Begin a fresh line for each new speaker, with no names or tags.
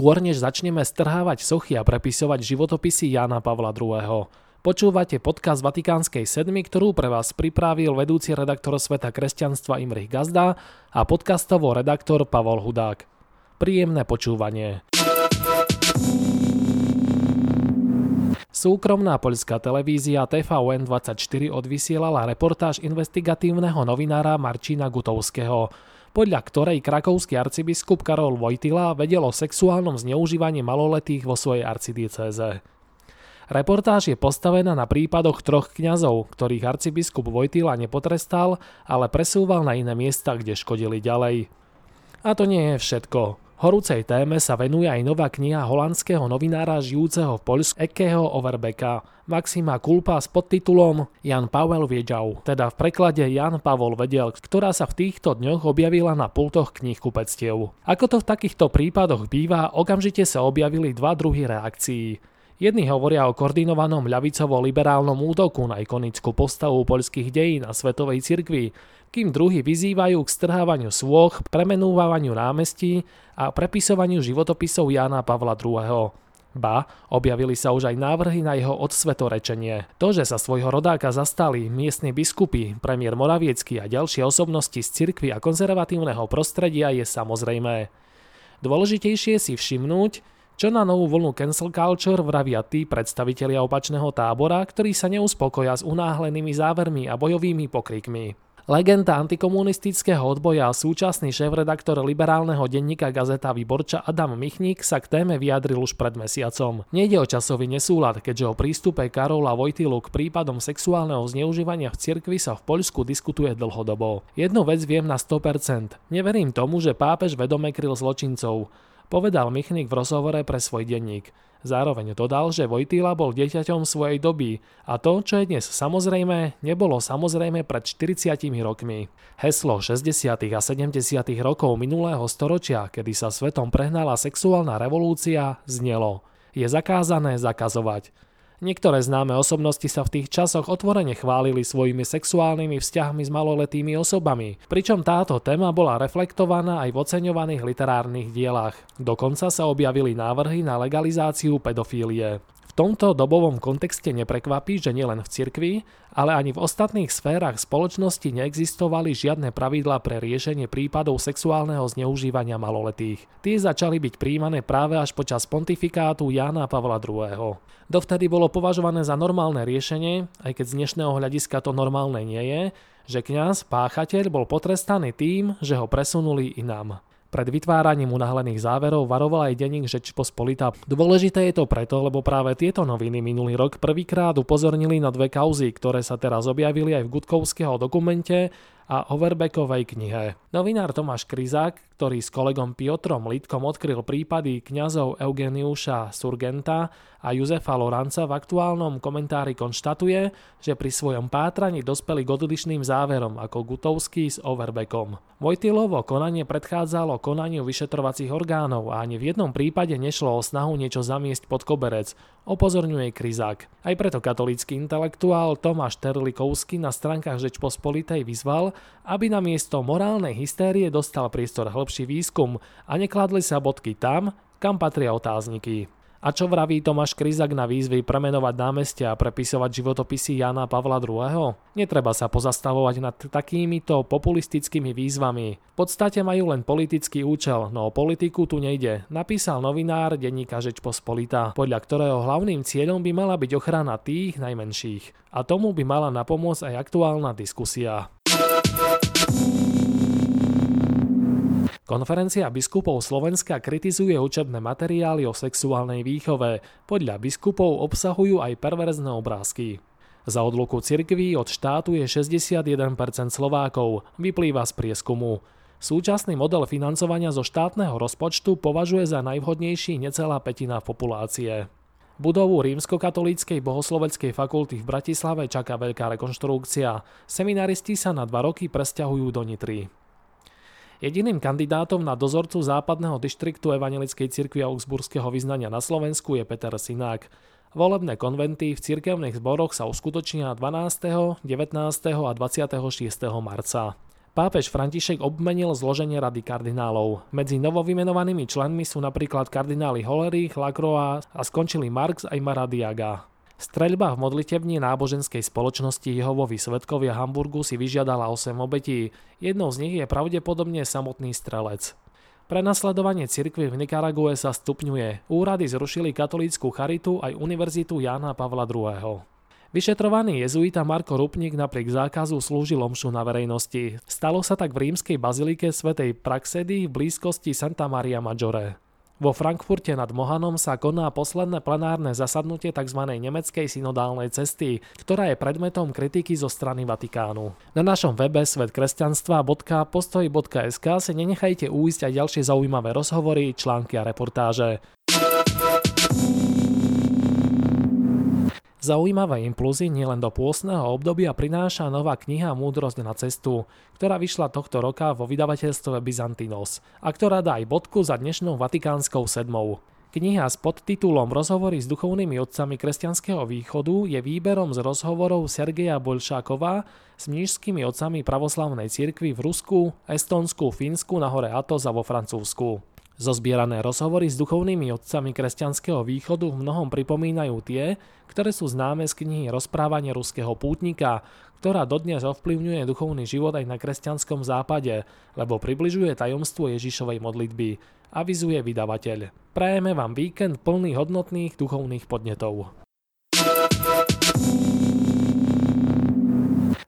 Skôr než začneme strhávať sochy a prepisovať životopisy Jána Pavla II. Počúvate podcast Vatikánskej sedmy, ktorú pre vás pripravil vedúci redaktor Sveta kresťanstva Imrich Gazda a podcastovo redaktor Pavol Hudák. Príjemné počúvanie. Súkromná poľská televízia TVN24 odvysielala reportáž investigatívneho novinára Marčína Gutovského, podľa ktorej krakovský arcibiskup Karol Vojtila vedel o sexuálnom zneužívaní maloletých vo svojej arcidiecéze. Reportáž je postavená na prípadoch troch kňazov, ktorých arcibiskup Vojtila nepotrestal, ale presúval na iné miesta, kde škodili ďalej. A to nie je všetko. Horúcej téme sa venuje aj nová kniha holandského novinára žijúceho v Poľsku Ekeho Overbeka, Maxima Kulpa s podtitulom Jan Pavel Viedžau, teda v preklade Jan Pavol vedel, ktorá sa v týchto dňoch objavila na pultoch knihkupectiev. Ako to v takýchto prípadoch býva, okamžite sa objavili dva druhy reakcií. Jedni hovoria o koordinovanom ľavicovo-liberálnom útoku na ikonickú postavu poľských dejín a svetovej cirkvi, kým druhí vyzývajú k strhávaniu svôch, premenúvaniu námestí a prepisovaniu životopisov Jána Pavla II. Ba, objavili sa už aj návrhy na jeho odsvetorečenie. To, že sa svojho rodáka zastali miestni biskupy, premiér Moraviecký a ďalšie osobnosti z cirkvy a konzervatívneho prostredia je samozrejmé. Dôležitejšie si všimnúť, čo na novú vlnu cancel culture vravia tí predstavitelia opačného tábora, ktorí sa neuspokoja s unáhlenými závermi a bojovými pokrikmi. Legenda antikomunistického odboja a súčasný šéf-redaktor liberálneho denníka Gazeta Výborča Adam Michník sa k téme vyjadril už pred mesiacom. Nejde o časový nesúlad, keďže o prístupe Karola Vojtilu k prípadom sexuálneho zneužívania v cirkvi sa v Poľsku diskutuje dlhodobo. Jednu vec viem na 100%. Neverím tomu, že pápež vedome kryl zločincov povedal Michnik v rozhovore pre svoj denník. Zároveň dodal, že Vojtýla bol dieťaťom svojej doby a to, čo je dnes samozrejme, nebolo samozrejme pred 40 rokmi. Heslo 60. a 70. rokov minulého storočia, kedy sa svetom prehnala sexuálna revolúcia, znelo. Je zakázané zakazovať. Niektoré známe osobnosti sa v tých časoch otvorene chválili svojimi sexuálnymi vzťahmi s maloletými osobami, pričom táto téma bola reflektovaná aj v oceňovaných literárnych dielach. Dokonca sa objavili návrhy na legalizáciu pedofílie. V tomto dobovom kontexte neprekvapí, že nielen v cirkvi, ale ani v ostatných sférach spoločnosti neexistovali žiadne pravidlá pre riešenie prípadov sexuálneho zneužívania maloletých. Tie začali byť príjmané práve až počas pontifikátu Jána Pavla II. Dovtedy bolo považované za normálne riešenie, aj keď z dnešného hľadiska to normálne nie je, že kňaz, páchateľ bol potrestaný tým, že ho presunuli inám. Pred vytváraním unáhlených záverov varoval aj denník Žečpospolita. Dôležité je to preto, lebo práve tieto noviny minulý rok prvýkrát upozornili na dve kauzy, ktoré sa teraz objavili aj v Gutkovského dokumente a Overbeckovej knihe. Novinár Tomáš Krizák, ktorý s kolegom Piotrom Lidkom odkryl prípady kňazov Eugeniuša Surgenta a Jozefa Loranca v aktuálnom komentári konštatuje, že pri svojom pátraní dospeli k odlišným záverom ako Gutovský s Overbeckom. Vojtilovo konanie predchádzalo konaniu vyšetrovacích orgánov a ani v jednom prípade nešlo o snahu niečo zamiesť pod koberec, opozorňuje Krizák. Aj preto katolícky intelektuál Tomáš Terlikovský na stránkach Žečpospolitej vyzval, aby na miesto morálnej hystérie dostal priestor hĺbší výskum a nekladli sa bodky tam, kam patria otázniky. A čo vraví Tomáš Krizak na výzvy premenovať námestia a prepisovať životopisy Jana Pavla II? Netreba sa pozastavovať nad takýmito populistickými výzvami. V podstate majú len politický účel, no o politiku tu nejde, napísal novinár denníka Žečpospolita, podľa ktorého hlavným cieľom by mala byť ochrana tých najmenších. A tomu by mala napomôcť aj aktuálna diskusia. Konferencia biskupov Slovenska kritizuje učebné materiály o sexuálnej výchove. Podľa biskupov obsahujú aj perverzné obrázky. Za odluku cirkví od štátu je 61% Slovákov, vyplýva z prieskumu. Súčasný model financovania zo štátneho rozpočtu považuje za najvhodnejší necelá petina populácie. Budovu rímskokatolíckej bohosloveckej fakulty v Bratislave čaká veľká rekonštrukcia. Seminaristi sa na dva roky presťahujú do Nitry. Jediným kandidátom na dozorcu západného dištriktu Evangelickej cirkvi Augsburského vyznania na Slovensku je Peter Sinák. Volebné konventy v cirkevných zboroch sa uskutočnia 12., 19. a 26. marca. Pápež František obmenil zloženie rady kardinálov. Medzi novovymenovanými členmi sú napríklad kardináli Hollerich, Lacroix a skončili Marx aj Maradiaga. Streľba v modlitebni náboženskej spoločnosti Jehovovi svetkovia Hamburgu si vyžiadala 8 obetí. Jednou z nich je pravdepodobne samotný strelec. Prenasledovanie cirkvy v Nikarague sa stupňuje. Úrady zrušili katolícku charitu aj Univerzitu Jána Pavla II. Vyšetrovaný jezuita Marko Rupnik napriek zákazu slúžil omšu na verejnosti. Stalo sa tak v rímskej bazilike svätej Praxedy v blízkosti Santa Maria Maggiore. Vo Frankfurte nad Mohanom sa koná posledné plenárne zasadnutie tzv. nemeckej synodálnej cesty, ktorá je predmetom kritiky zo strany Vatikánu. Na našom webe svetkresťanstva.postoj.sk si nenechajte újsť aj ďalšie zaujímavé rozhovory, články a reportáže. Zaujímavé impulzy nielen do pôstneho obdobia prináša nová kniha Múdrosť na cestu, ktorá vyšla tohto roka vo vydavateľstve Byzantinos a ktorá dá aj bodku za dnešnou vatikánskou sedmou. Kniha s podtitulom Rozhovory s duchovnými otcami kresťanského východu je výberom z rozhovorov Sergeja Bolšákova s mnížskými otcami pravoslavnej cirkvi v Rusku, Estonsku, Fínsku, na hore Atos a vo Francúzsku. Zozbierané rozhovory s duchovnými otcami kresťanského východu v mnohom pripomínajú tie, ktoré sú známe z knihy Rozprávanie ruského pútnika, ktorá dodnes ovplyvňuje duchovný život aj na kresťanskom západe, lebo približuje tajomstvo Ježišovej modlitby, avizuje vydavateľ. Prajeme vám víkend plný hodnotných duchovných podnetov.